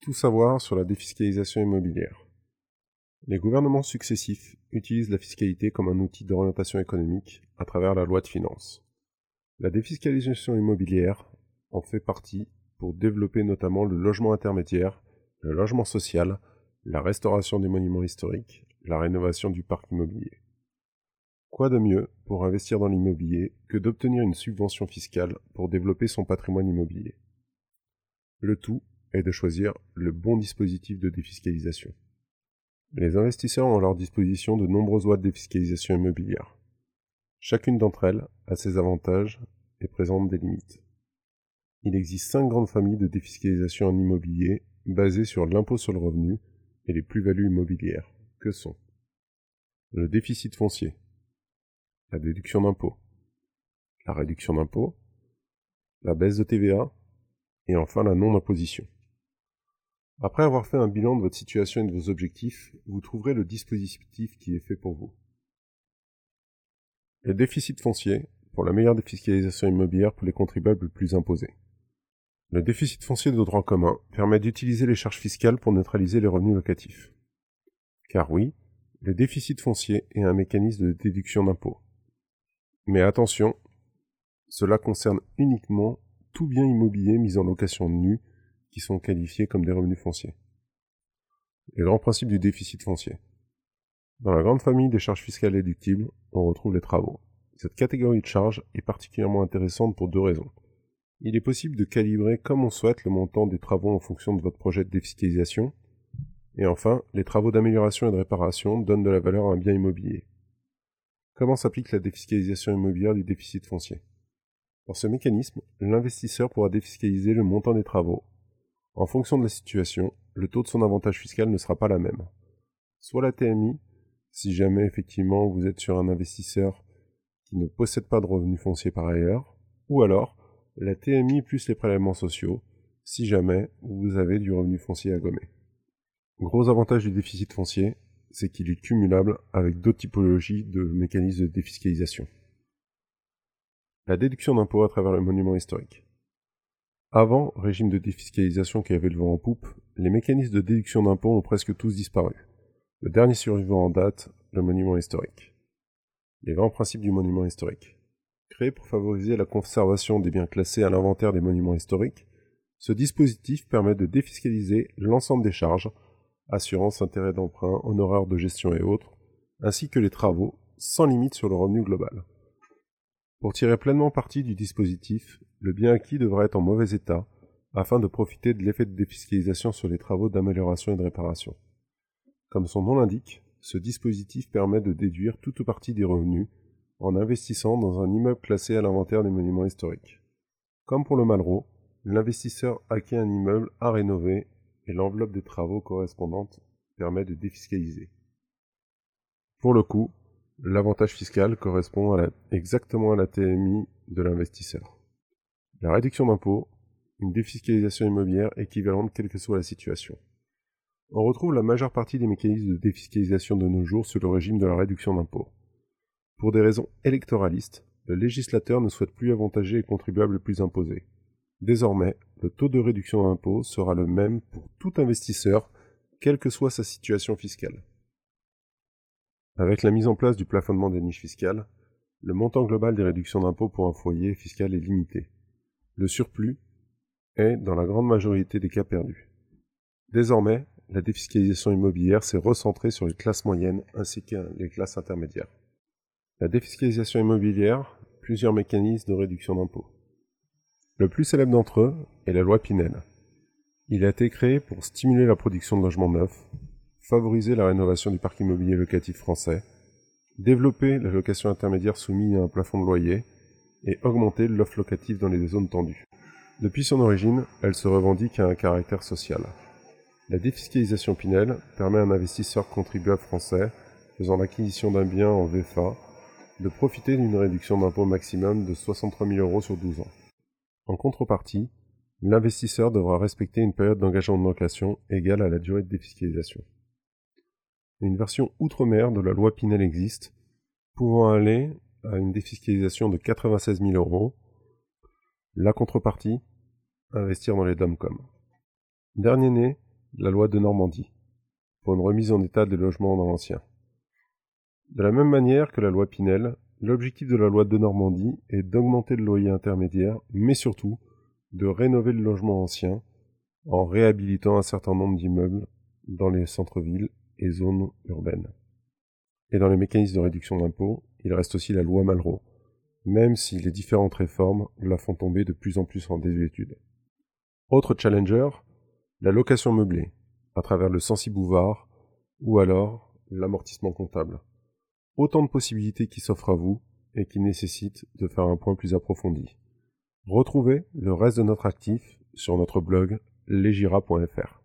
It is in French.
Tout savoir sur la défiscalisation immobilière. Les gouvernements successifs utilisent la fiscalité comme un outil d'orientation économique à travers la loi de finances. La défiscalisation immobilière en fait partie pour développer notamment le logement intermédiaire, le logement social, la restauration des monuments historiques, la rénovation du parc immobilier. Quoi de mieux pour investir dans l'immobilier que d'obtenir une subvention fiscale pour développer son patrimoine immobilier? Le tout est de choisir le bon dispositif de défiscalisation. Les investisseurs ont à leur disposition de nombreuses lois de défiscalisation immobilière. Chacune d'entre elles a ses avantages et présente des limites. Il existe cinq grandes familles de défiscalisation en immobilier basées sur l'impôt sur le revenu et les plus-values immobilières, que sont? Le déficit foncier, la déduction d'impôt, la réduction d'impôt, la baisse de TVA et enfin la non-imposition. Après avoir fait un bilan de votre situation et de vos objectifs, vous trouverez le dispositif qui est fait pour vous. Le déficit foncier pour la meilleure défiscalisation immobilière pour les contribuables les plus imposés. Le déficit foncier de droit commun permet d'utiliser les charges fiscales pour neutraliser les revenus locatifs. Car oui, le déficit foncier est un mécanisme de déduction d'impôt. Mais attention, cela concerne uniquement tout bien immobilier mis en location nue qui sont qualifiés comme des revenus fonciers. Les grands principes du déficit foncier. Dans la grande famille des charges fiscales déductibles, on retrouve les travaux. Cette catégorie de charges est particulièrement intéressante pour deux raisons. Il est possible de calibrer comme on souhaite le montant des travaux en fonction de votre projet de défiscalisation. Et enfin, les travaux d'amélioration et de réparation donnent de la valeur à un bien immobilier. Comment s'applique la défiscalisation immobilière du déficit foncier? Dans ce mécanisme, l'investisseur pourra défiscaliser le montant des travaux en fonction de la situation, le taux de son avantage fiscal ne sera pas la même. Soit la TMI, si jamais effectivement vous êtes sur un investisseur qui ne possède pas de revenus fonciers par ailleurs, ou alors la TMI plus les prélèvements sociaux, si jamais vous avez du revenu foncier à gommer. Gros avantage du déficit foncier, c'est qu'il est cumulable avec d'autres typologies de mécanismes de défiscalisation. La déduction d'impôt à travers le monument historique. Avant, régime de défiscalisation qui avait le vent en poupe, les mécanismes de déduction d'impôts ont presque tous disparu. Le dernier survivant en date, le monument historique. Les grands principes du monument historique. Créé pour favoriser la conservation des biens classés à l'inventaire des monuments historiques, ce dispositif permet de défiscaliser l'ensemble des charges, assurance, intérêts d'emprunt, honoraires de gestion et autres, ainsi que les travaux, sans limite sur le revenu global. Pour tirer pleinement parti du dispositif, le bien acquis devra être en mauvais état afin de profiter de l'effet de défiscalisation sur les travaux d'amélioration et de réparation. Comme son nom l'indique, ce dispositif permet de déduire toute ou partie des revenus en investissant dans un immeuble classé à l'inventaire des monuments historiques. Comme pour le Malraux, l'investisseur acquiert un immeuble à rénover et l'enveloppe des travaux correspondantes permet de défiscaliser. Pour le coup, L'avantage fiscal correspond exactement à la TMI de l'investisseur. La réduction d'impôt, une défiscalisation immobilière équivalente quelle que soit la situation. On retrouve la majeure partie des mécanismes de défiscalisation de nos jours sur le régime de la réduction d'impôt. Pour des raisons électoralistes, le législateur ne souhaite plus avantager les contribuables les plus imposés. Désormais, le taux de réduction d'impôt sera le même pour tout investisseur, quelle que soit sa situation fiscale. Avec la mise en place du plafonnement des niches fiscales, le montant global des réductions d'impôts pour un foyer fiscal est limité. Le surplus est, dans la grande majorité des cas, perdu. Désormais, la défiscalisation immobilière s'est recentrée sur les classes moyennes ainsi que les classes intermédiaires. La défiscalisation immobilière, plusieurs mécanismes de réduction d'impôts. Le plus célèbre d'entre eux est la loi Pinel. Il a été créé pour stimuler la production de logements neufs, favoriser la rénovation du parc immobilier locatif français, développer la location intermédiaire soumise à un plafond de loyer et augmenter l'offre locative dans les zones tendues. Depuis son origine, elle se revendique à un caractère social. La défiscalisation Pinel permet à un investisseur contribuable français faisant l'acquisition d'un bien en VFA de profiter d'une réduction d'impôt maximum de 63 000 euros sur 12 ans. En contrepartie, l'investisseur devra respecter une période d'engagement de location égale à la durée de défiscalisation. Une version outre-mer de la loi Pinel existe, pouvant aller à une défiscalisation de 96 000 euros. La contrepartie, investir dans les DOMCOM. Dernier né, la loi de Normandie, pour une remise en état des logements dans l'ancien. De la même manière que la loi Pinel, l'objectif de la loi de Normandie est d'augmenter le loyer intermédiaire, mais surtout de rénover le logement ancien en réhabilitant un certain nombre d'immeubles dans les centres-villes et zones urbaines. Et dans les mécanismes de réduction d'impôts, il reste aussi la loi Malraux, même si les différentes réformes la font tomber de plus en plus en désuétude. Autre challenger, la location meublée, à travers le sensi bouvard ou alors l'amortissement comptable. Autant de possibilités qui s'offrent à vous et qui nécessitent de faire un point plus approfondi. Retrouvez le reste de notre actif sur notre blog legira.fr.